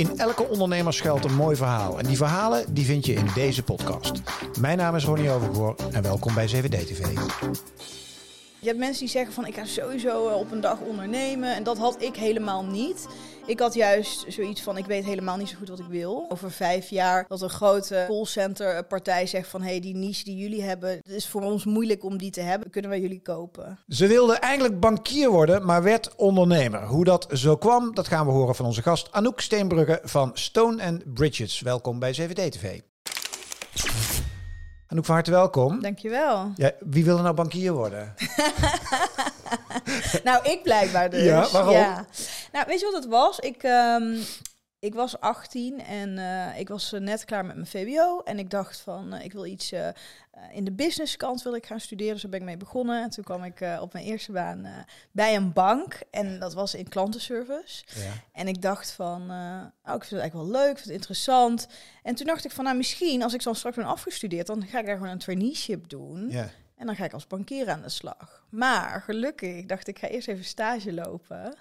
In elke ondernemer schuilt een mooi verhaal. En die verhalen die vind je in deze podcast. Mijn naam is Ronnie Overgoor en welkom bij 7D TV. Je hebt mensen die zeggen van ik ga sowieso eh, op een dag ondernemen. En dat had ik helemaal niet. Ik had juist zoiets van ik weet helemaal niet zo goed wat ik wil. Over vijf jaar dat een grote callcenter partij zegt van hé hey, die niche die jullie hebben, het is voor ons moeilijk om die te hebben. Kunnen wij jullie kopen? Ze wilde eigenlijk bankier worden, maar werd ondernemer. Hoe dat zo kwam, dat gaan we horen van onze gast Anouk Steenbrugge van Stone Bridges. Welkom bij 7D TV. Anouk, van harte welkom. Dankjewel. Ja, wie wil er nou bankier worden? nou, ik blijkbaar dus. Ja, waarom? Ja. Nou, weet je wat het was? Ik, um, ik was 18 en uh, ik was uh, net klaar met mijn VWO. En ik dacht van, uh, ik wil iets in de businesskant wil ik gaan studeren. Dus daar ben ik mee begonnen. En toen kwam ik op mijn eerste baan bij een bank. En dat was in klantenservice. Ja. En ik dacht van, oh, ik vind het eigenlijk wel leuk, ik vind het interessant. En toen dacht ik van, nou misschien als ik dan straks ben afgestudeerd, dan ga ik daar gewoon een traineeship doen. Ja. En dan ga ik als bankier aan de slag. Maar gelukkig, ik dacht ik ga eerst even stage lopen.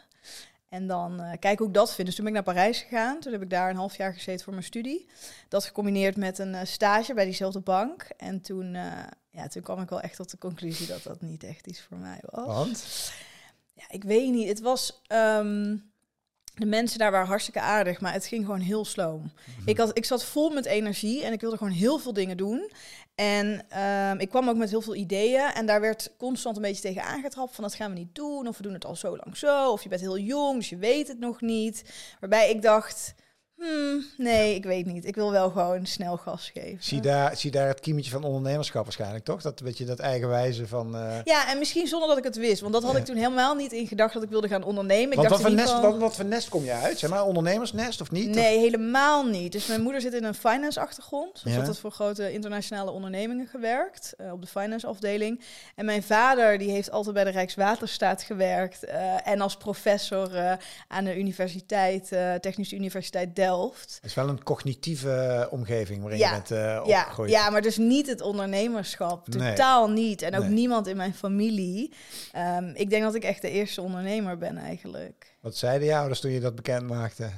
En dan uh, kijken hoe ik dat vind. Dus toen ben ik naar Parijs gegaan. Toen heb ik daar een half jaar gezeten voor mijn studie. Dat gecombineerd met een uh, stage bij diezelfde bank. En toen, uh, ja, toen kwam ik wel echt tot de conclusie dat dat niet echt iets voor mij was. Want? Ja, ik weet niet. Het was... Um, de mensen daar waren hartstikke aardig, maar het ging gewoon heel sloom. Mm ik, had, ik zat vol met energie en ik wilde gewoon heel veel dingen doen. En um, ik kwam ook met heel veel ideeën. En daar werd constant een beetje tegen aangetrapt van dat gaan we niet doen. Of we doen het al zo lang zo. Of je bent heel jong, dus je weet het nog niet. Waarbij ik dacht, Hmm, nee, ik weet niet. Ik wil wel gewoon snel gas geven. Zie daar, zie daar het kiemetje van ondernemerschap waarschijnlijk, toch? Dat beetje dat eigenwijze van... Uh... Ja, en misschien zonder dat ik het wist. Want dat had ik toen helemaal niet in gedacht dat ik wilde gaan ondernemen. Ik want dacht wat, voor nest, wat, wat, voor nest kom je uit? Zeg maar ondernemersnest of niet? Nee, helemaal niet. Dus mijn moeder zit in een finance achtergrond. Dus ja. had voor grote internationale ondernemingen gewerkt. Uh, op de finance afdeling. En mijn vader die heeft altijd bij de Rijkswaterstaat gewerkt. Uh, en als professor aan de universiteit, Technische Universiteit Delft het is wel een cognitieve omgeving waarin je bent uh, opgegroeid. Ja, ja, maar dus niet het ondernemerschap. Totaal niet. En ook niemand in mijn familie. Um, ik denk dat ik echt de eerste ondernemer ben eigenlijk. Wat zeiden jou ouders toen je dat bekend maakte?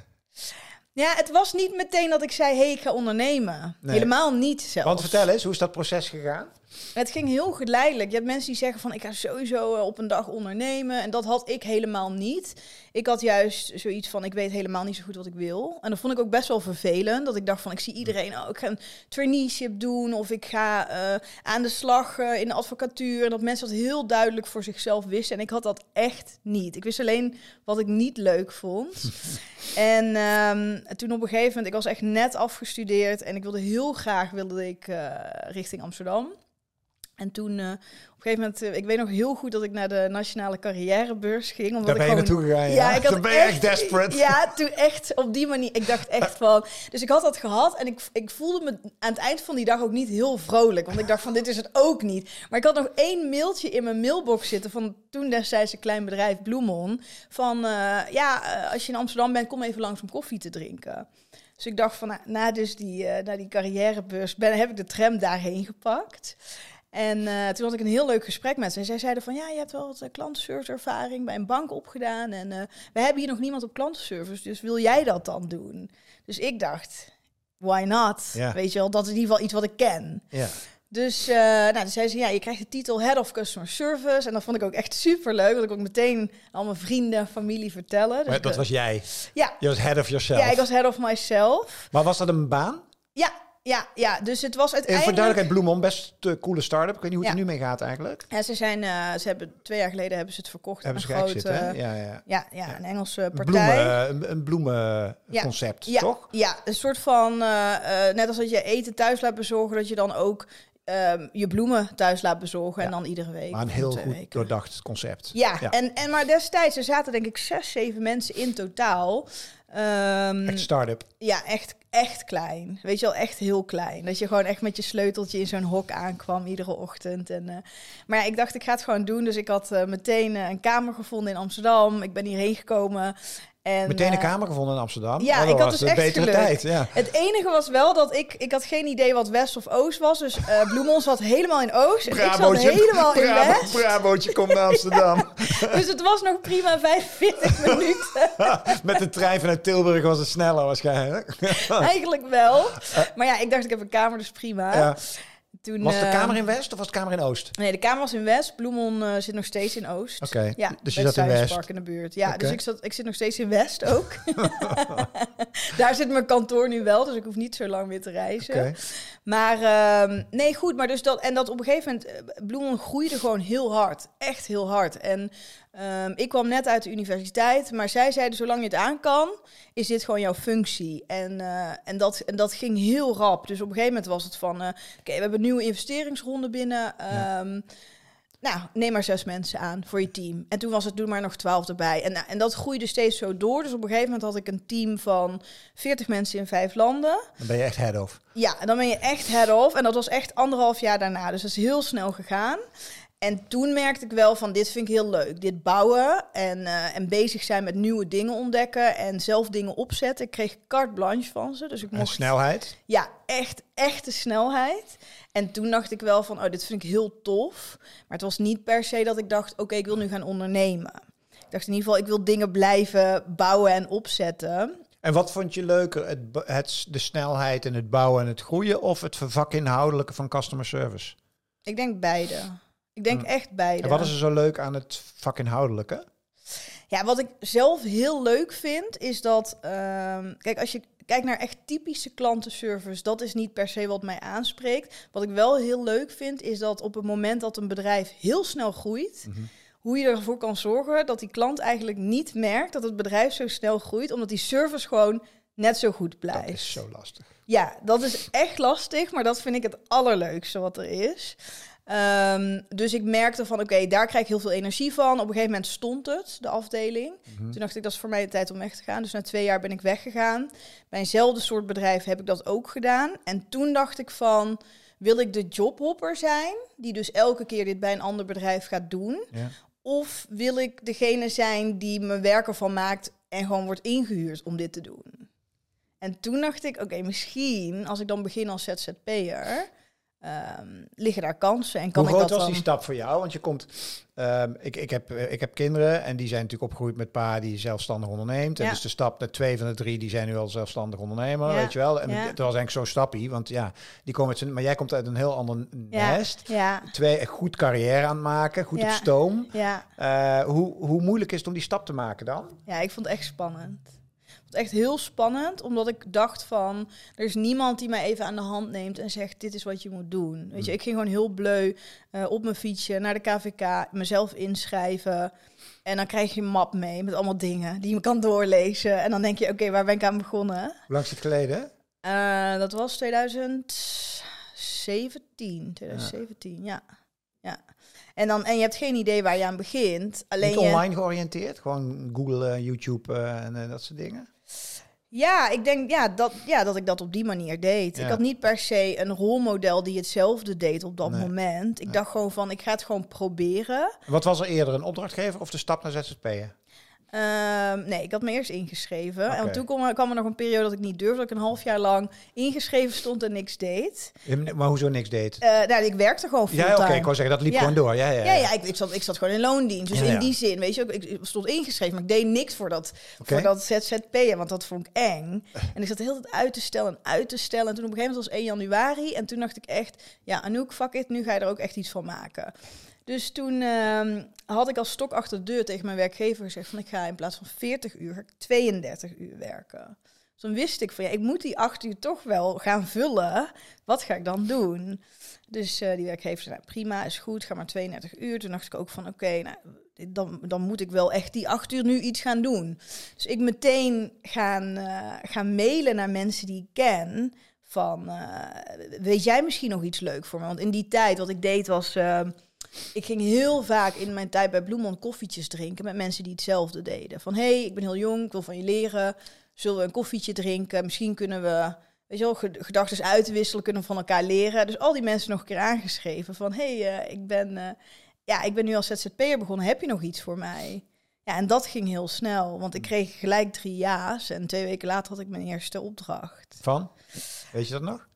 Ja, het was niet meteen dat ik zei, hey, ik ga ondernemen. Helemaal niet zelfs. Want vertel eens, hoe is dat proces gegaan? Het ging heel geleidelijk. Je hebt mensen die zeggen van ik ga sowieso eh, op een dag ondernemen. En dat had ik helemaal niet. Ik had juist zoiets van ik weet helemaal niet zo goed wat ik wil. En dat vond ik ook best wel vervelend. Dat ik dacht van ik zie iedereen, oh, ik ga een traineeship doen. Of ik ga uh, aan de slag uh, in de advocatuur. En dat mensen dat heel duidelijk voor zichzelf wisten. En ik had dat echt niet. Ik wist alleen wat ik niet leuk vond. en um, toen op een gegeven moment, ik was echt net afgestudeerd. En ik wilde heel graag wilde ik, uh, richting Amsterdam. En toen, uh, op een gegeven moment, uh, ik weet nog heel goed dat ik naar de nationale carrièrebeurs ging. Omdat Daar ben je naartoe gegaan, ja. ja ik had ben je echt, desperate. Ja, toen echt op die manier. Ik dacht echt van... Dus ik had dat gehad en ik, ik voelde me aan het eind van die dag ook niet heel vrolijk. Want ik dacht van, dit is het ook niet. Maar ik had nog één mailtje in mijn mailbox zitten van toen destijds een klein bedrijf, Bloemon. Van, uh, ja, als je in Amsterdam bent, kom even langs om koffie te drinken. Dus ik dacht van, na, na dus die, na die carrièrebeurs ben, heb ik de tram daarheen gepakt. En uh, toen had ik een heel leuk gesprek met ze. En zij zeiden van, ja, je hebt wel wat uh, klantenservice ervaring bij een bank opgedaan. En uh, we hebben hier nog niemand op klantenservice, dus wil jij dat dan doen? Dus ik dacht, why not? Ja. Weet je wel, dat is in ieder geval iets wat ik ken. Ja. Dus, nou, toen zei ze, ja, je krijgt de titel Head of Customer Service. En dat vond ik ook echt super leuk. Dat ik ook meteen al mijn vrienden, familie vertellen. Dus dat was jij? Ja. Je was head of yourself? Ja, ik was head of myself. Maar was dat een baan? Ja, ja, ja, dus het was uiteindelijk... En voor duidelijkheid, Bloemon, best een coole start-up. Ik weet niet hoe het er nu mee gaat eigenlijk. Ja, ze zijn, uh, ze hebben twee jaar geleden hebben ze het verkocht hebben aan een grote... ja, ja. Ja, ja, een Engelse partij. Bloemen, een, bloemenconcept, ja. toch? Ja, een soort van, uh, net als dat je eten thuis laat bezorgen, dat je dan ook Um, je bloemen thuis laat bezorgen en dan iedere week. Maar een heel goed weken. doordacht concept. Ja, ja, En, en maar destijds, er zaten denk ik zes, zeven mensen in totaal. Um, echt start-up. Ja, echt, echt klein. Weet je wel, echt heel klein. Dat je gewoon echt met je sleuteltje in zo'n hok aankwam iedere ochtend. En, uh, maar ja, ik dacht, ik ga het gewoon doen. Dus ik had uh, meteen uh, een kamer gevonden in Amsterdam. Ik ben hierheen gekomen. En, Meteen een eh, kamer gevonden in Amsterdam. ja, Oh, ik had dus echt betere geluk. tijd. Ja. Het enige was wel dat ik, ik had geen idee wat West of Oost was. Dus eh Bloemon zat helemaal in Oost en ik zat helemaal in West. Brabootje komt naar Amsterdam. Dus het was nog prima 45 minuten. Met de trein vanuit Tilburg was het sneller waarschijnlijk. Eigenlijk wel. Maar ja, ik dacht ik heb een kamer, dus prima. Ja. Toen, Was de kamer in West of was de kamer in Oost? Nee, de kamer was in West. Bloemon eh, zit nog steeds in Oost. Oké, Ja, dus je zat in West. Park in de buurt. Ja, dus ik, zat, ik zit nog steeds in West ook. Daar zit mijn kantoor nu wel, dus ik hoef niet zo lang meer te reizen. Maar ehm, nee, goed. Maar dus dat, en dat op een gegeven moment, eh, Bloemon groeide gewoon heel hard. Echt heel hard. En ehm, ik kwam net uit de universiteit, maar zij zeiden, zolang je het aan kan, is dit gewoon jouw functie. En, eh, en, dat, en dat ging heel rap. Dus op een gegeven moment was het van, eh, oké, we hebben een nieuwe investeringsronde binnen. Ehm, Nou, neem maar zes mensen aan voor je team. En toen was het, doe maar nog twaalf erbij. En, nou, en dat groeide steeds zo door. Dus op een gegeven moment had ik een team van 40 mensen in vijf landen. Dan ben je echt head of. Ja, dan ben je echt head-off. En dat was echt anderhalf jaar daarna. Dus dat is heel snel gegaan. En toen merkte ik wel van, dit vind ik heel leuk. Dit bouwen en, eh, en bezig zijn met nieuwe dingen ontdekken en zelf dingen opzetten. Ik kreeg carte blanche van ze. Dus ik En mocht snelheid. ja, echt, echte snelheid. En toen dacht ik wel van, oh, dit vind ik heel tof. Maar het was niet per se dat ik dacht, oké, ik wil nu gaan ondernemen. Ik dacht in ieder geval, ik wil dingen blijven bouwen en opzetten. En wat vond je leuker? Het, het, de snelheid en het bouwen en het groeien of het vakinhoudelijke van customer service? Ik denk beide. Ik denk Hmm. echt beide. En wat is er zo leuk aan het vakinhoudelijke? Ja, wat ik zelf heel leuk vind, is dat... ehm, kijk, als je kijkt naar echt typische klantenservice... dat is niet per se wat mij aanspreekt. Wat ik wel heel leuk vind, is dat op het moment dat een bedrijf heel snel groeit... Mhm. hoe je ervoor kan zorgen dat die klant eigenlijk niet merkt... dat het bedrijf zo snel groeit, omdat die service gewoon net zo goed Dat blijft. is zo lastig. Ja, dat is echt lastig, maar dat vind ik het allerleukste wat er is. Ehm, dus ik merkte van, oké, daar krijg ik heel veel energie van. Op een gegeven moment stond het, de afdeling. Mhm. Toen dacht ik, dat is voor mij de tijd om weg te gaan. Dus na twee jaar ben ik weggegaan. Bij eenzelfde soort bedrijf heb ik dat ook gedaan. En toen dacht ik van, wil ik de jobhopper zijn... die dus elke keer dit bij een ander bedrijf gaat doen... Ja. Of wil ik degene zijn die mijn werk ervan maakt en gewoon wordt ingehuurd om dit te doen? En toen dacht ik, oké, misschien als ik dan begin als ZZP'er, ehm liggen daar kansen en kan Hoe ik groot dat was dan... die stap voor jou? Want je komt, ehm, ik, ik, heb, eh, ik heb kinderen en die zijn natuurlijk opgegroeid met pa die zelfstandig onderneemt. En dus de stap naar twee van de drie, die zijn nu al zelfstandig ondernemer, Ja. weet je wel. En Ja. het was eigenlijk zo'n stapje, want ja, die komen met maar jij komt uit een heel ander nest. Ja, Twee, echt goed carrière aan het maken, goed Ja. op stoom. ja, Eh, hoe, hoe moeilijk is het om die stap te maken dan? ja, ik vond het echt spannend. Echt heel spannend, omdat ik dacht van... er is niemand die mij even aan de hand neemt en zegt... dit is wat je moet doen. Weet je, ik ging gewoon heel bleu eh, op mijn fietsje naar de KVK... mezelf inschrijven... En dan krijg je een map mee met allemaal dingen die je kan doorlezen. En dan denk je, oké, waar ben ik aan begonnen? Hoe lang is het geleden? Eh, dat was 2017. 2017, ja. ja. En, dan, en je hebt geen idee waar je aan begint. Alleen Niet je, online georiënteerd? Gewoon Google, eh, YouTube en dat soort dingen? Ja, ik denk ja, dat, ja, dat ik dat op die manier deed. Ja. Ik had niet per se een rolmodel die hetzelfde deed op dat Nee. moment. Ik Nee. dacht gewoon van, ik ga het gewoon proberen. Wat was er eerder, een opdrachtgever of de stap naar ZZP'en? Ehm, nee, ik had me eerst ingeschreven. En toen kwam, kwam er nog een periode dat ik niet durfde. Dat ik een half jaar lang ingeschreven stond en niks deed. Maar hoezo niks deed? Eh nou, ik werkte gewoon Ja, fulltime. oké, ik wou zeggen, dat liep Ja. gewoon door. Ja, ja, Ja, ja ik, ik, zat, ik zat gewoon in loondienst. Dus Ja, in ja. die zin, weet je, ik, ik stond ingeschreven, maar ik deed niks voor dat, voor dat ZZP'en, want dat vond ik eng. En ik zat de hele tijd uit te stellen en uit te stellen. En toen op een gegeven moment was 1 januari en toen dacht ik echt, ja Anouk, fuck it, nu ga je er ook echt iets van maken. Dus toen ehm, had ik als stok achter de deur tegen mijn werkgever gezegd van ik ga in plaats van 40 uur, ga ik 32 uur werken. Dus dan wist ik van ja, ik moet die 8 uur toch wel gaan vullen. Wat ga ik dan doen? Dus eh, die werkgever zei, nou, prima, is goed, ga maar 32 uur. Toen dacht ik ook van, oké, nou, dan, dan moet ik wel echt die acht uur nu iets gaan doen. Dus ik meteen gaan, eh, gaan mailen naar mensen die ik ken. Van, eh, weet jij misschien nog iets leuk voor me? Want in die tijd, wat ik deed was... eh, ik ging heel vaak in mijn tijd bij Bloemond koffietjes drinken met mensen die hetzelfde deden. Van, hey, ik ben heel jong, ik wil van je leren. Zullen we een koffietje drinken? Misschien kunnen we weet je wel, gedachten uitwisselen, kunnen we van elkaar leren. Dus al die mensen nog een keer aangeschreven van, hey, eh, ik ben, eh, ja, ik ben nu als ZZP'er begonnen. Heb je nog iets voor mij? Ja, en dat ging heel snel, want ik kreeg gelijk drie ja's en twee weken later had ik mijn eerste opdracht. Van? Weet je dat nog?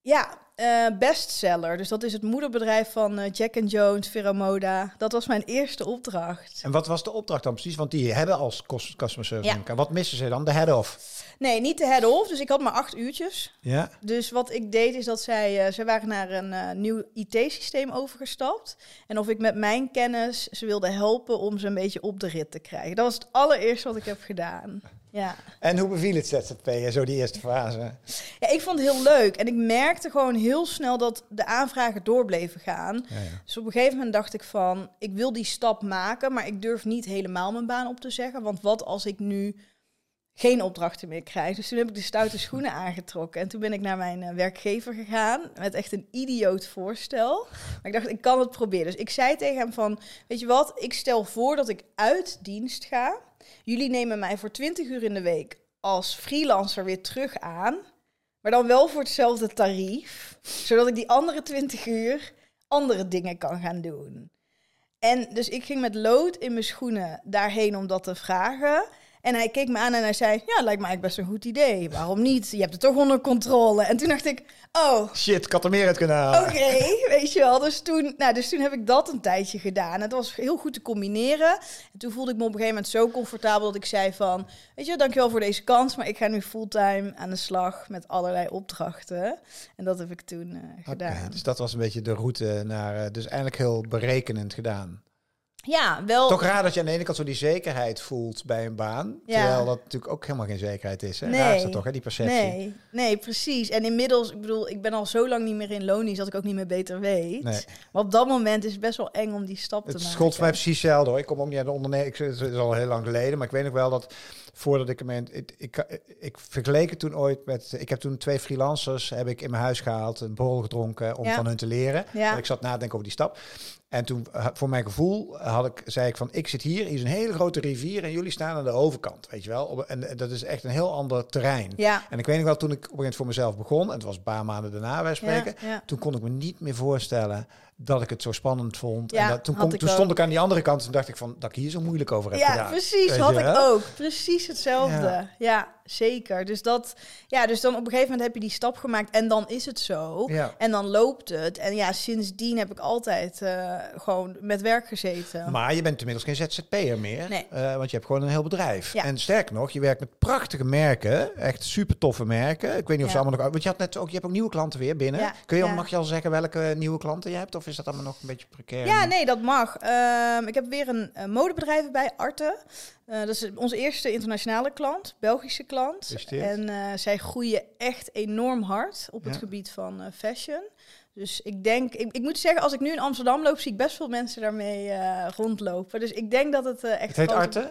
Ja, eh, bestseller. Dus dat is het moederbedrijf van eh, Jack and Jones, Veramoda. Dat was mijn eerste opdracht. En wat was de opdracht dan precies? Want die hebben als cus- customer service. Ja. Wat missen ze dan? De head-off. Nee, niet de head-off, dus ik had maar acht uurtjes. Ja. Dus wat ik deed is dat zij, eh, zij waren naar een nieuw IT-systeem overgestapt. En of ik met mijn kennis ze wilde helpen om ze een beetje op de rit te krijgen. Dat was het allereerste wat ik heb gedaan. Ja. En hoe beviel het ZZP'er, zo die eerste fase? ja, ik vond het heel leuk. En ik merkte gewoon heel snel dat de aanvragen door bleven gaan. Ja, ja. Dus op een gegeven moment dacht ik van, ik wil die stap maken, maar ik durf niet helemaal mijn baan op te zeggen. Want wat als ik nu geen opdrachten meer krijg? Dus toen heb ik de stoute schoenen aangetrokken. En toen ben ik naar mijn eh, werkgever gegaan met echt een idioot voorstel. Maar ik dacht, ik kan het proberen. Dus ik zei tegen hem van, weet je wat, ik stel voor dat ik uit dienst ga. Jullie nemen mij voor 20 uur in de week als freelancer weer terug aan. Maar dan wel voor hetzelfde tarief. Zodat ik die andere 20 uur andere dingen kan gaan doen. En dus ik ging met lood in mijn schoenen daarheen om dat te vragen. En hij keek me aan en hij zei: Ja, lijkt me eigenlijk best een goed idee. Waarom niet? Je hebt het toch onder controle. En toen dacht ik: Oh, Shit, ik had er meer uit kunnen halen. Oké, weet je wel. Dus toen, nou, dus toen heb ik dat een tijdje gedaan. Het was heel goed te combineren. En toen voelde ik me op een gegeven moment zo comfortabel dat ik zei van... Weet je, dankjewel voor deze kans, maar ik ga nu fulltime aan de slag met allerlei opdrachten. En dat heb ik toen eh, gedaan. dus dat was een beetje de route naar... eh, dus eigenlijk heel berekenend gedaan. Ja, wel... Toch raar dat je aan de ene kant zo die zekerheid voelt bij een baan. Ja. Terwijl dat natuurlijk ook helemaal geen zekerheid is. Hè? Nee. Raar is dat toch, hè, die perceptie? Nee, nee, precies. En inmiddels, ik bedoel, ik ben al zo lang niet meer in lonies dat ik ook niet meer beter weet. Nee. Maar op dat moment is het best wel eng om die stap te Het maken. schold voor mij precies hetzelfde hoor. Ik kom ook niet uit de onderneming. Het is al heel lang geleden. Maar ik weet nog wel dat voordat ik hem... Ik, ik, ik vergeleek het toen ooit met... Ik heb toen twee freelancers heb ik in mijn huis gehaald. Een borrel gedronken om Ja. van hun te leren. Ja. En ik zat na te denken over die stap. En toen, eh, voor mijn gevoel, had ik, zei ik van... Ik zit hier, hier is een hele grote rivier en jullie staan aan de overkant. Weet je wel? Op- En, en dat is echt een heel ander terrein. Ja, En ik weet nog wel, toen ik op een gegeven moment voor mezelf begon... En het was een paar maanden daarna, wij spreken... ja, ja. Toen kon ik me niet meer voorstellen dat ik het zo spannend vond. Ja, en dat, toen kom, stond ik aan die andere kant en dacht ik van dat ik hier zo moeilijk over heb Ja, gedaan. precies. Weet Had je ik ook. Precies hetzelfde. Ja. Ja. zeker. Dus dat, ja, dus dan op een gegeven moment heb je die stap gemaakt en dan is het zo. Ja. En dan loopt het. En ja, sindsdien heb ik altijd eh, gewoon met werk gezeten. Maar je bent inmiddels geen ZZP'er meer, Nee. eh, want je hebt gewoon een heel bedrijf. En sterker nog, je werkt met prachtige merken, echt super toffe merken. Ik weet niet of ze allemaal nog... Want je had net ook, je hebt ook nieuwe klanten weer binnen. Kun je, mag je al zeggen welke nieuwe klanten je hebt? Of is dat allemaal nog een beetje precair? Ja, nee, dat mag. Ehm, ik heb weer een eh, modebedrijf bij Arte. Eh, dat is onze eerste internationale klant, Belgische klant. En eh, zij groeien echt enorm hard op het gebied van fashion. Dus ik denk, ik, ik moet zeggen, als ik nu in Amsterdam loop, zie ik best veel mensen daarmee rondlopen. Dus ik denk dat het echt. Het heet grote- Arte.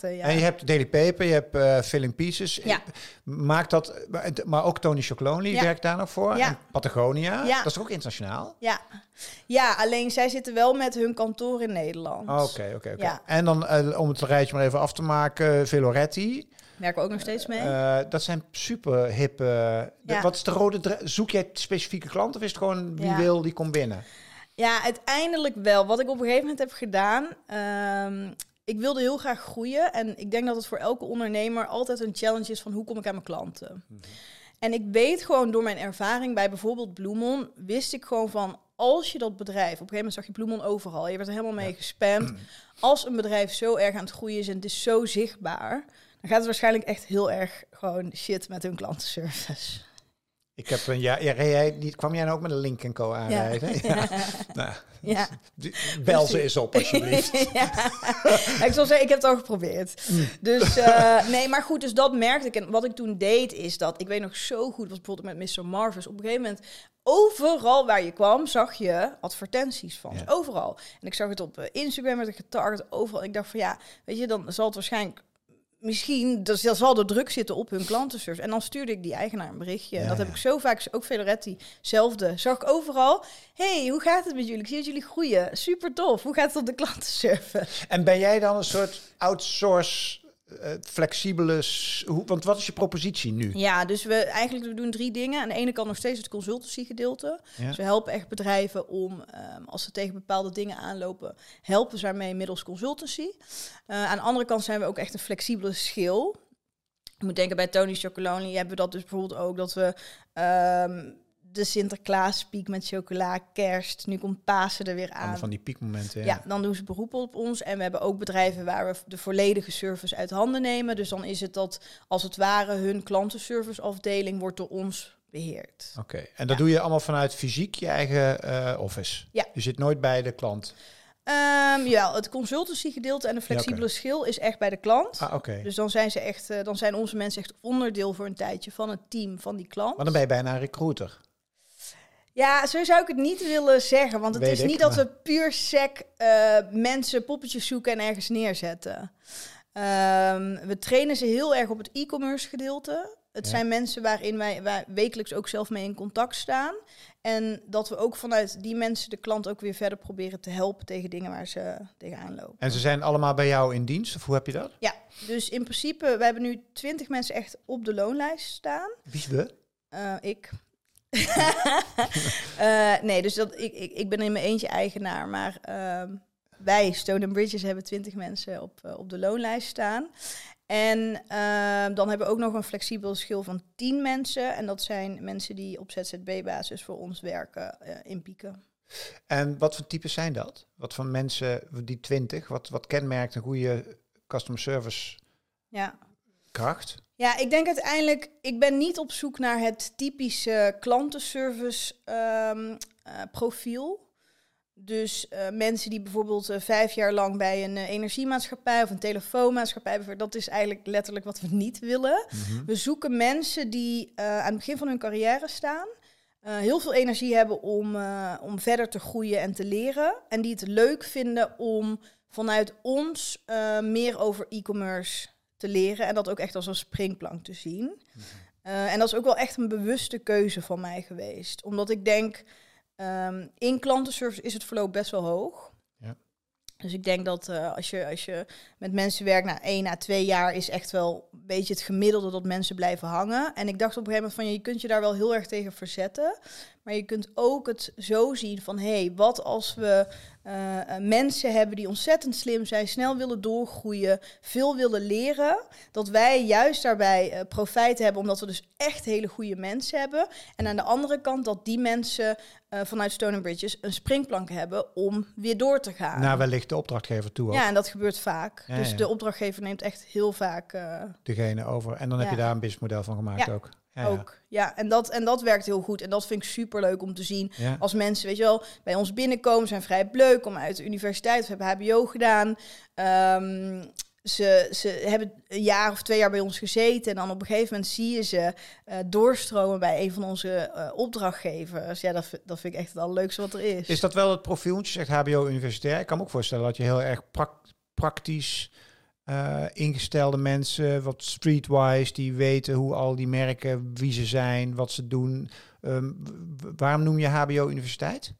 Ja. En je hebt Daily Paper, je hebt eh Filling Pieces. Ja. Maakt dat, maar ook Tony Chocolonely Ja. werkt daar nog voor. Ja. En Patagonia, Ja. dat is toch ook internationaal? Ja. ja, alleen zij zitten wel met hun kantoor in Nederland. Oké, oké, oké. Ja. En dan eh, om het rijtje maar even af te maken, Veloretti. Werken we ook nog steeds mee. Eh, dat zijn super hippe. Wat is de rode Zoek jij specifieke klanten of is het gewoon wie wil, die komt binnen? Ja, uiteindelijk wel. Wat ik op een gegeven moment heb gedaan. ehm, ik wilde heel graag groeien. En ik denk dat het voor elke ondernemer altijd een challenge is van hoe kom ik aan mijn klanten. En ik weet gewoon door mijn ervaring bij bijvoorbeeld Bloemon, wist ik gewoon van als je dat bedrijf, op een gegeven moment zag je Bloemon overal, je werd er helemaal mee gespamd. Als een bedrijf zo erg aan het groeien is en het is zo zichtbaar, dan gaat het waarschijnlijk echt heel erg gewoon shit met hun klantenservice. Ik heb een jaar. Ja, jij, niet, kwam jij nou ook met een Link Co aanrijden? Ja. Nou, Ja. bel ze eens op alsjeblieft. ja. Ik zal zeggen, ik heb het al geprobeerd. Dus eh, nee, maar goed, dus dat merkte ik. En wat ik toen deed, is dat ik weet nog zo goed, was bijvoorbeeld met Mr. Marvis. Op een gegeven moment, overal waar je kwam, zag je advertenties van. Ja. Overal. En ik zag het op eh, Instagram, werd ik getarget, overal. En ik dacht van ja, weet je, dan zal het waarschijnlijk. Misschien, dus dat zal er druk zitten op hun klantenservice. En dan stuurde ik die eigenaar een berichtje. en Ja, dat heb ja. ik zo vaak, ook Veloretti, zelfde. Zag ik overal. hey, hoe gaat het met jullie? Ik zie dat jullie groeien. Super tof. Hoe gaat het op de klantenservice? En ben jij dan een soort outsource eh, flexibele... Hoe, want wat is je propositie nu? Ja, dus we eigenlijk we doen drie dingen. Aan de ene kant nog steeds het consultancy gedeelte. Ja? Dus we helpen echt bedrijven om, ehm, als ze tegen bepaalde dingen aanlopen, helpen ze daarmee middels consultancy. Eh, aan de andere kant zijn we ook echt een flexibele schil. Je moet denken bij Tony Chocolonely hebben we dat dus bijvoorbeeld ook dat we ehm, de Sinterklaas piek met chocola, kerst, nu komt Pasen er weer aan. Allemaal van die piekmomenten. Ja. Ja. dan doen ze beroep op ons. En we hebben ook bedrijven waar we de volledige service uit handen nemen. Dus dan is het dat, als het ware, hun klantenserviceafdeling wordt door ons beheerd. Oké, en dat doe je allemaal vanuit fysiek je eigen eh, office? Ja. Je zit nooit bij de klant? Ehm, ja, het consultancy gedeelte en de flexibele schil is echt bij de klant. Ah, oké. Dus dan zijn, ze echt, eh, dan zijn onze mensen echt onderdeel voor een tijdje van het team van die klant. Maar dan ben je bijna een recruiter. Ja, zo zou ik het niet willen zeggen. Want het Weet is ik, niet dat maar- we puur sec eh, mensen poppetjes zoeken en ergens neerzetten. Ehm, we trainen ze heel erg op het e-commerce gedeelte. Het Ja. zijn mensen waarin wij, wij wekelijks ook zelf mee in contact staan. En dat we ook vanuit die mensen de klant ook weer verder proberen te helpen tegen dingen waar ze tegenaan lopen. En ze zijn allemaal bij jou in dienst? Of hoe heb je dat? Ja, dus in principe, we hebben nu twintig mensen echt op de loonlijst staan. Wie is we? Eh, ik. Eh, nee, dus dat, ik, ik, ik ben in mijn eentje eigenaar. Maar ehm, wij, Stone Bridges, hebben twintig mensen op, eh, op de loonlijst staan. En ehm, dan hebben we ook nog een flexibel schil van 10 mensen. En dat zijn mensen die op ZZB-basis voor ons werken eh, in pieken. En wat voor types zijn dat? Wat voor mensen, die 20, wat, wat kenmerkt een goede customer service Ja. Kracht? Ja, ik denk uiteindelijk, ik ben niet op zoek naar het typische klantenservice eh, profiel. Dus eh, mensen die bijvoorbeeld eh, vijf jaar lang bij een energiemaatschappij of een telefoonmaatschappij, hebben, dat is eigenlijk letterlijk wat we niet willen. Mhm. We zoeken mensen die aan het begin van hun carrière staan. heel veel energie hebben om, om verder te groeien en te leren. En die het leuk vinden om vanuit ons meer over e-commerce te leren. En dat ook echt als een springplank te zien. Eh, en dat is ook wel echt een bewuste keuze van mij geweest. Omdat ik denk, ehm, in klantenservice is het verloop best wel hoog. Ja. Dus ik denk dat eh, als, je, als je met mensen werkt, na één à twee jaar is echt wel een beetje het gemiddelde dat mensen blijven hangen. En ik dacht op een gegeven moment van, je kunt je daar wel heel erg tegen verzetten. Maar je kunt ook het zo zien van, hé, hey, wat als we eh, eh, mensen hebben die ontzettend slim zijn, snel willen doorgroeien, veel willen leren, dat wij juist daarbij eh, profijt hebben, omdat we dus echt hele goede mensen hebben. En aan de andere kant dat die mensen vanuit Stone Bridges een springplank hebben om weer door te gaan. Naar wellicht de opdrachtgever toe ook. ja, en dat gebeurt vaak. Ja, dus ja. de opdrachtgever neemt echt heel vaak Degene over. En dan heb je daar een businessmodel van gemaakt Ja. ook. Ja, ook. Ja, en dat, en dat werkt heel goed. En dat vind ik super leuk om te zien. Ja. Als mensen, weet je wel, bij ons binnenkomen, zijn vrij leuk, komen uit de universiteit of hebben HBO gedaan. Ehm, ze, ze hebben een jaar of twee jaar bij ons gezeten. En dan op een gegeven moment zie je ze eh, doorstromen bij een van onze eh, opdrachtgevers. Ja, dat, vind- dat vind ik echt het allerleukste wat er is. Is dat wel het profiel? Want Je zegt HBO universitair. Ik kan me ook voorstellen dat je heel erg prak- praktisch eh, ingestelde mensen, wat streetwise, die weten hoe al die merken, wie ze zijn, wat ze doen. Ehm, waarom noem je HBO universiteit?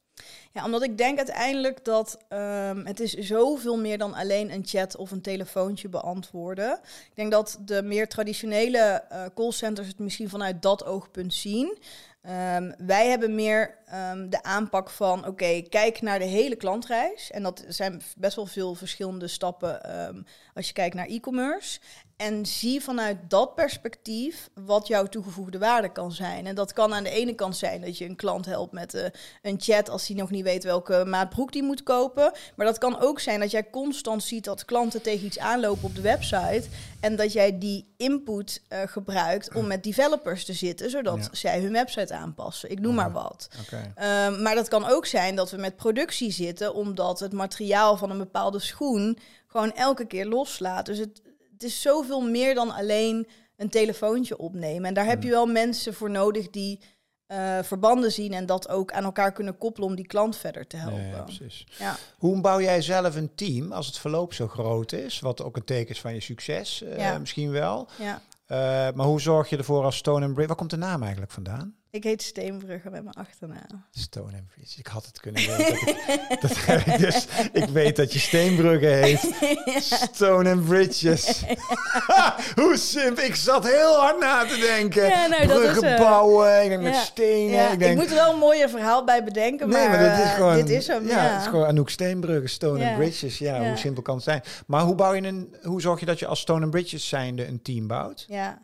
Ja, omdat ik denk uiteindelijk dat ehm, het is zoveel meer dan alleen een chat of een telefoontje beantwoorden. Ik denk dat de meer traditionele eh, callcenters het misschien vanuit dat oogpunt zien. Ehm, wij hebben meer ehm, de aanpak van, oké, kijk naar de hele klantreis. En dat zijn best wel veel verschillende stappen ehm, als je kijkt naar e-commerce. En zie vanuit dat perspectief wat jouw toegevoegde waarde kan zijn. En dat kan aan de ene kant zijn dat je een klant helpt met eh, een chat als hij nog niet weet welke maat broek die moet kopen. Maar dat kan ook zijn dat jij constant ziet dat klanten tegen iets aanlopen op de website. En dat jij die input eh, gebruikt om met developers te zitten, zodat Ja. zij hun website aanpassen. Ik noem maar wat. Ehm, maar dat kan ook zijn dat we met productie zitten, omdat het materiaal van een bepaalde schoen gewoon elke keer loslaat. Dus het, het is zoveel meer dan alleen een telefoontje opnemen. En daar heb je wel mensen voor nodig die eh, verbanden zien en dat ook aan elkaar kunnen koppelen om die klant verder te helpen. ja, precies. Ja. Hoe bouw jij zelf een team als het verloop zo groot is? Wat ook een teken is van je succes, eh, Ja. misschien wel. Ja. Eh, maar hoe zorg je ervoor als Stone and Bridge? Waar komt de naam eigenlijk vandaan? Ik heet Steenbrugge met mijn achternaam. Stone and Bridges. Ik had het kunnen weten. dat ik, dat heb ik, dus, ik weet dat je Steenbrugge heet. Stone and Bridges. Hoe simpel. Ik zat heel hard na te denken. Ja, nou, dat is, eh, bouwen. Ik denk met stenen. Ja, ik ik, denk, moet er wel een mooie verhaal bij bedenken, nee, maar, maar dit is eh, gewoon... dit is hem. Ja, het is gewoon Anouk Steenbrugge, Stone and Bridges. Ja, Ja. hoe simpel kan het zijn? Maar hoe, bouw je een, hoe zorg je dat je als Stone and Bridges zijnde een team bouwt? Ja.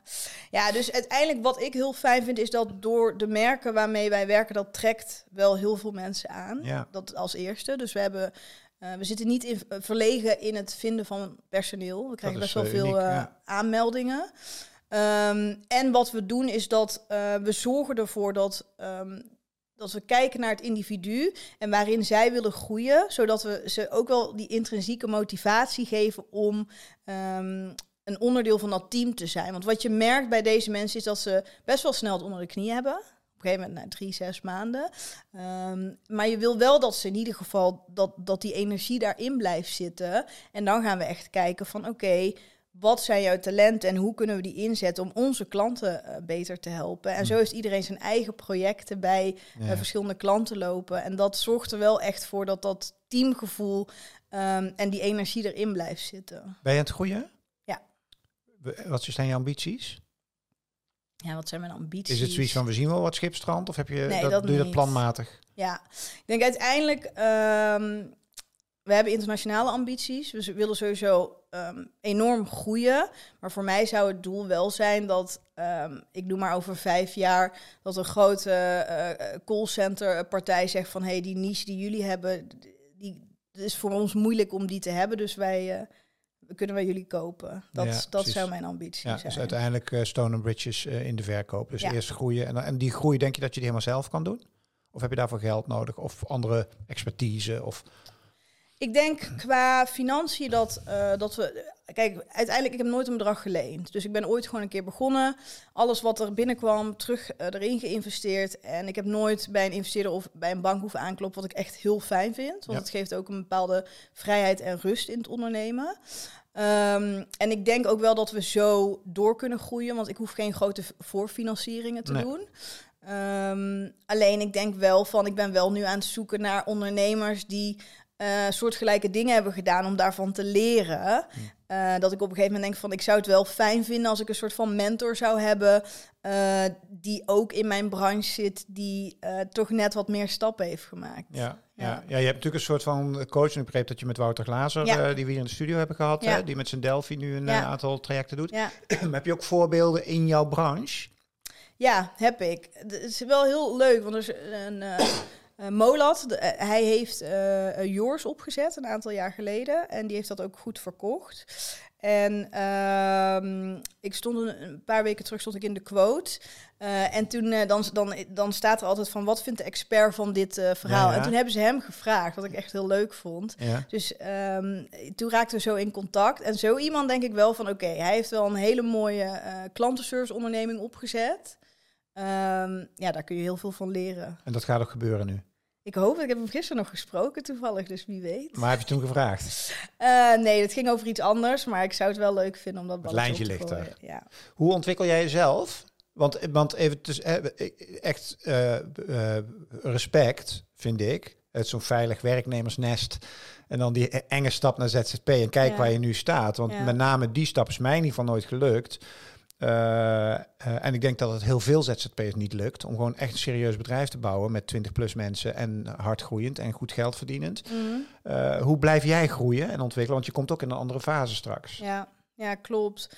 ja, dus uiteindelijk wat ik heel fijn vind is dat door de merken waarmee wij werken, dat trekt wel heel veel mensen aan. Ja. Dat als eerste. Dus we hebben, eh, we zitten niet in, verlegen in het vinden van personeel. We krijgen best wel eh, veel uniek, eh, ja. aanmeldingen. Ehm, en wat we doen is dat eh, we zorgen ervoor dat, ehm, dat we kijken naar het individu en waarin zij willen groeien, zodat we ze ook wel die intrinsieke motivatie geven om ehm, een onderdeel van dat team te zijn. Want wat je merkt bij deze mensen is dat ze best wel snel het onder de knie hebben. Op een gegeven moment na drie, zes maanden. Ehm, maar je wil wel dat ze in ieder geval dat, dat die energie daarin blijft zitten. En dan gaan we echt kijken van oké, wat zijn jouw talenten en hoe kunnen we die inzetten om onze klanten eh, beter te helpen. En zo heeft iedereen zijn eigen projecten bij Ja. eh, verschillende klanten lopen. En dat zorgt er wel echt voor dat dat teamgevoel ehm, en die energie erin blijft zitten. Ben je aan het groeien? Wat zijn je ambities? Ja, wat zijn mijn ambities? Is het zoiets van we zien wel wat schipstrand of heb je Nee, dat, dat doe je dat planmatig? Ja, ik denk uiteindelijk, ehm, we hebben internationale ambities. We willen sowieso ehm, enorm groeien. Maar voor mij zou het doel wel zijn dat, ehm, ik doe maar over vijf jaar, dat een grote eh callcenter partij zegt van, hé, hey, die niche die jullie hebben, die het is voor ons moeilijk om die te hebben. Dus wij eh, kunnen wij jullie kopen. Dat, Ja, dat precies. zou mijn ambitie Ja, zijn. dus uiteindelijk eh, Stone and Bridges eh, in de verkoop. Dus Ja. eerst groeien. En, en die groei denk je dat je die helemaal zelf kan doen? Of heb je daarvoor geld nodig? Of andere expertise? Of, Ik denk qua financiën dat, eh, dat we. Kijk, uiteindelijk, ik heb nooit een bedrag geleend. Dus ik ben ooit gewoon een keer begonnen. Alles wat er binnenkwam, terug erin geïnvesteerd. En ik heb nooit bij een investeerder of bij een bank hoeven aankloppen, wat ik echt heel fijn vind. Want Ja. het geeft ook een bepaalde vrijheid en rust in het ondernemen. Ehm, en ik denk ook wel dat we zo door kunnen groeien, want ik hoef geen grote voorfinancieringen te Nee. doen. Ehm, alleen ik denk wel van, ik ben wel nu aan het zoeken naar ondernemers die eh soortgelijke dingen hebben gedaan om daarvan te leren. Eh, dat ik op een gegeven moment denk van, ik zou het wel fijn vinden als ik een soort van mentor zou hebben eh, die ook in mijn branche zit, die toch net wat meer stappen heeft gemaakt. ja, ja. Ja. Je hebt natuurlijk een soort van coach. En ik begreep dat je met Wouter Glazer, Ja. die we hier in de studio hebben gehad, Ja. hè, die met zijn Delphi nu een aantal trajecten doet. Heb je ook voorbeelden in jouw branche? Ja, heb ik. Het is wel heel leuk, want er is een eh Molad, de- eh, hij heeft Yours opgezet een aantal jaar geleden en die heeft dat ook goed verkocht. En ehm, ik stond een, een paar weken terug stond ik in de quote. En toen dan, dan, dan staat er altijd van wat vindt de expert van dit verhaal. Ja, ja. En toen hebben ze hem gevraagd, wat ik echt heel leuk vond. Ja. Dus ehm, toen raakten we zo in contact. En zo iemand denk ik wel van oké, hij heeft wel een hele mooie klantenservice onderneming opgezet. Ehm, ja, daar kun je heel veel van leren. En dat gaat ook gebeuren nu. Ik hoop, ik heb hem gisteren nog gesproken toevallig, dus wie weet. Maar heb je toen gevraagd? Eh, nee, het ging over iets anders, maar ik zou het wel leuk vinden om dat lijntje op te ligt gooien. er. Ja. Hoe ontwikkel jij jezelf? Want, want even eh, echt eh, eh, respect, vind ik. Het zo'n veilig werknemersnest. En dan die enge stap naar ZZP en kijk Ja. waar je nu staat. Want Ja. met name die stap is mij in ieder geval nooit gelukt. Eh, eh, en ik denk dat het heel veel ZZP'ers niet lukt om gewoon echt een serieus bedrijf te bouwen met 20 plus mensen en hard groeiend en goed geld verdienend. Mhm. Eh, hoe blijf jij groeien en ontwikkelen? Want je komt ook in een andere fase straks. Ja, ja, klopt.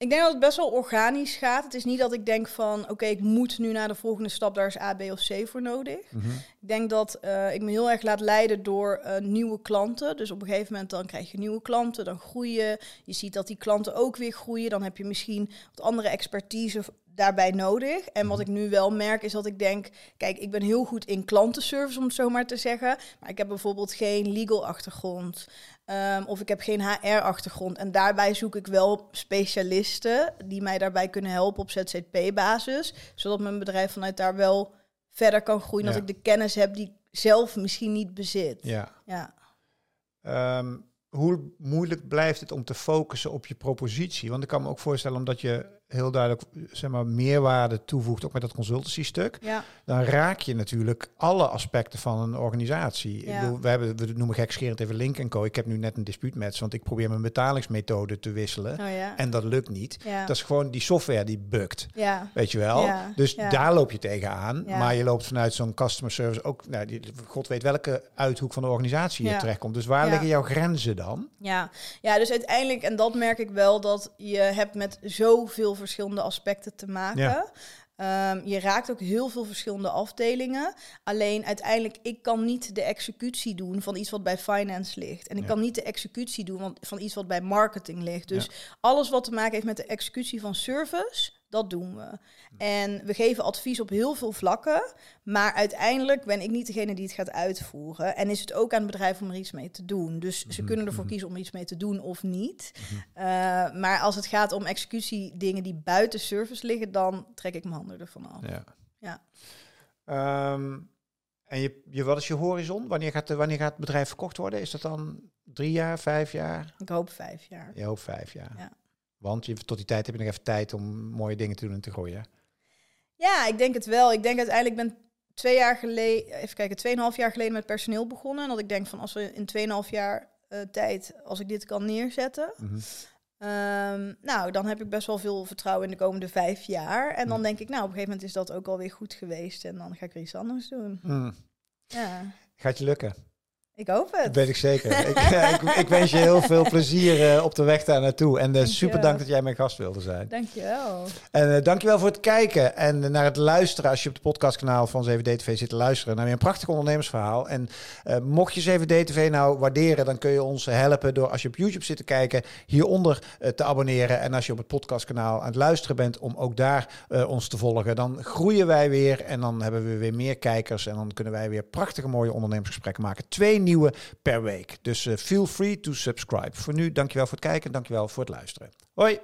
Ik denk dat het best wel organisch gaat. Het is niet dat ik denk van, oké, ik moet nu naar de volgende stap, daar is A, B of C voor nodig. Mhm. Ik denk dat eh, ik me heel erg laat leiden door eh, nieuwe klanten. Dus op een gegeven moment dan krijg je nieuwe klanten, dan groeien. Je ziet dat die klanten ook weer groeien. Dan heb je misschien wat andere expertise daarbij nodig. En wat ik nu wel merk is dat ik denk, kijk, ik ben heel goed in klantenservice, om het zo maar te zeggen. Maar ik heb bijvoorbeeld geen legal achtergrond. Ehm, of ik heb geen HR-achtergrond. En daarbij zoek ik wel specialisten die mij daarbij kunnen helpen op ZZP-basis. Zodat mijn bedrijf vanuit daar wel verder kan groeien. Ja. Dat ik de kennis heb die ik zelf misschien niet bezit. Ja. Ja. Ehm, hoe moeilijk blijft het om te focussen op je propositie? Want ik kan me ook voorstellen, omdat je heel duidelijk zeg maar, meerwaarde toevoegt, ook met dat consultancy stuk, Ja, dan raak je natuurlijk alle aspecten van een organisatie. Ja. Ik bedoel, we, hebben, we noemen gekscherend even Link Co. Ik heb nu net een dispuutmatch, want ik probeer mijn betalingsmethode te wisselen. oh ja. En dat lukt niet. Dat is gewoon die software die bukt. ja. Weet je wel? Dus daar loop je tegenaan. Maar je loopt vanuit zo'n customer service ook, nou, die, god weet welke uithoek van de organisatie je terechtkomt. Dus waar liggen jouw grenzen dan? Ja. ja, dus uiteindelijk, en dat merk ik wel, dat je hebt met zoveel verschillende aspecten te maken. Ja. Ehm, je raakt ook heel veel verschillende afdelingen. Alleen uiteindelijk, ik kan niet de executie doen van iets wat bij finance ligt. En ik Ja. kan niet de executie doen van iets wat bij marketing ligt. Dus alles wat te maken heeft met de executie van service, dat doen we. En we geven advies op heel veel vlakken. Maar uiteindelijk ben ik niet degene die het gaat uitvoeren. En is het ook aan het bedrijf om er iets mee te doen. Dus ze Mhm, kunnen ervoor mhm. kiezen om iets mee te doen of niet. Mhm. Uh, maar als het gaat om executie dingen die buiten service liggen, dan trek ik mijn handen ervan af. Ja. Ja. Ehm, en je, je, wat is je horizon? Wanneer gaat, de, wanneer gaat het bedrijf verkocht worden? Is dat dan drie jaar, vijf jaar? Ik hoop vijf jaar. Je hoopt vijf jaar. Ja. Want je, tot die tijd heb je nog even tijd om mooie dingen te doen en te gooien. Ja, ik denk het wel. Ik denk uiteindelijk ben twee jaar geleden, even kijken, tweeënhalf jaar geleden met personeel begonnen. En dat ik denk van als we in tweeënhalf jaar eh, tijd, als ik dit kan neerzetten, Mhm. Ehm, nou, dan heb ik best wel veel vertrouwen in de komende vijf jaar. En dan Hm. denk ik, nou, op een gegeven moment is dat ook alweer goed geweest. En dan ga ik weer iets anders doen. Mm. Ja, Gaat je lukken? Ik hoop Dat het. weet ik zeker. ik, ik, ik wens je heel veel plezier eh, op de weg daar naartoe. En uh, Dankjewel. super dank dat jij mijn gast wilde zijn. Dankjewel. En uh, dankjewel voor het kijken en naar het luisteren. Als je op het podcastkanaal van 7D-TV zit te luisteren. naar weer een prachtig ondernemersverhaal. En mocht je 7D-TV nou waarderen, dan kun je ons helpen door als je op YouTube zit te kijken, hieronder te abonneren. En als je op het podcastkanaal aan het luisteren bent, om ook daar ons te volgen. Dan groeien wij weer en dan hebben we weer meer kijkers. En dan kunnen wij weer prachtige mooie ondernemersgesprekken maken. Twee nieuwe per week. Dus uh, feel free to subscribe. Voor nu, dankjewel voor het kijken. Dankjewel voor het luisteren. Hoi!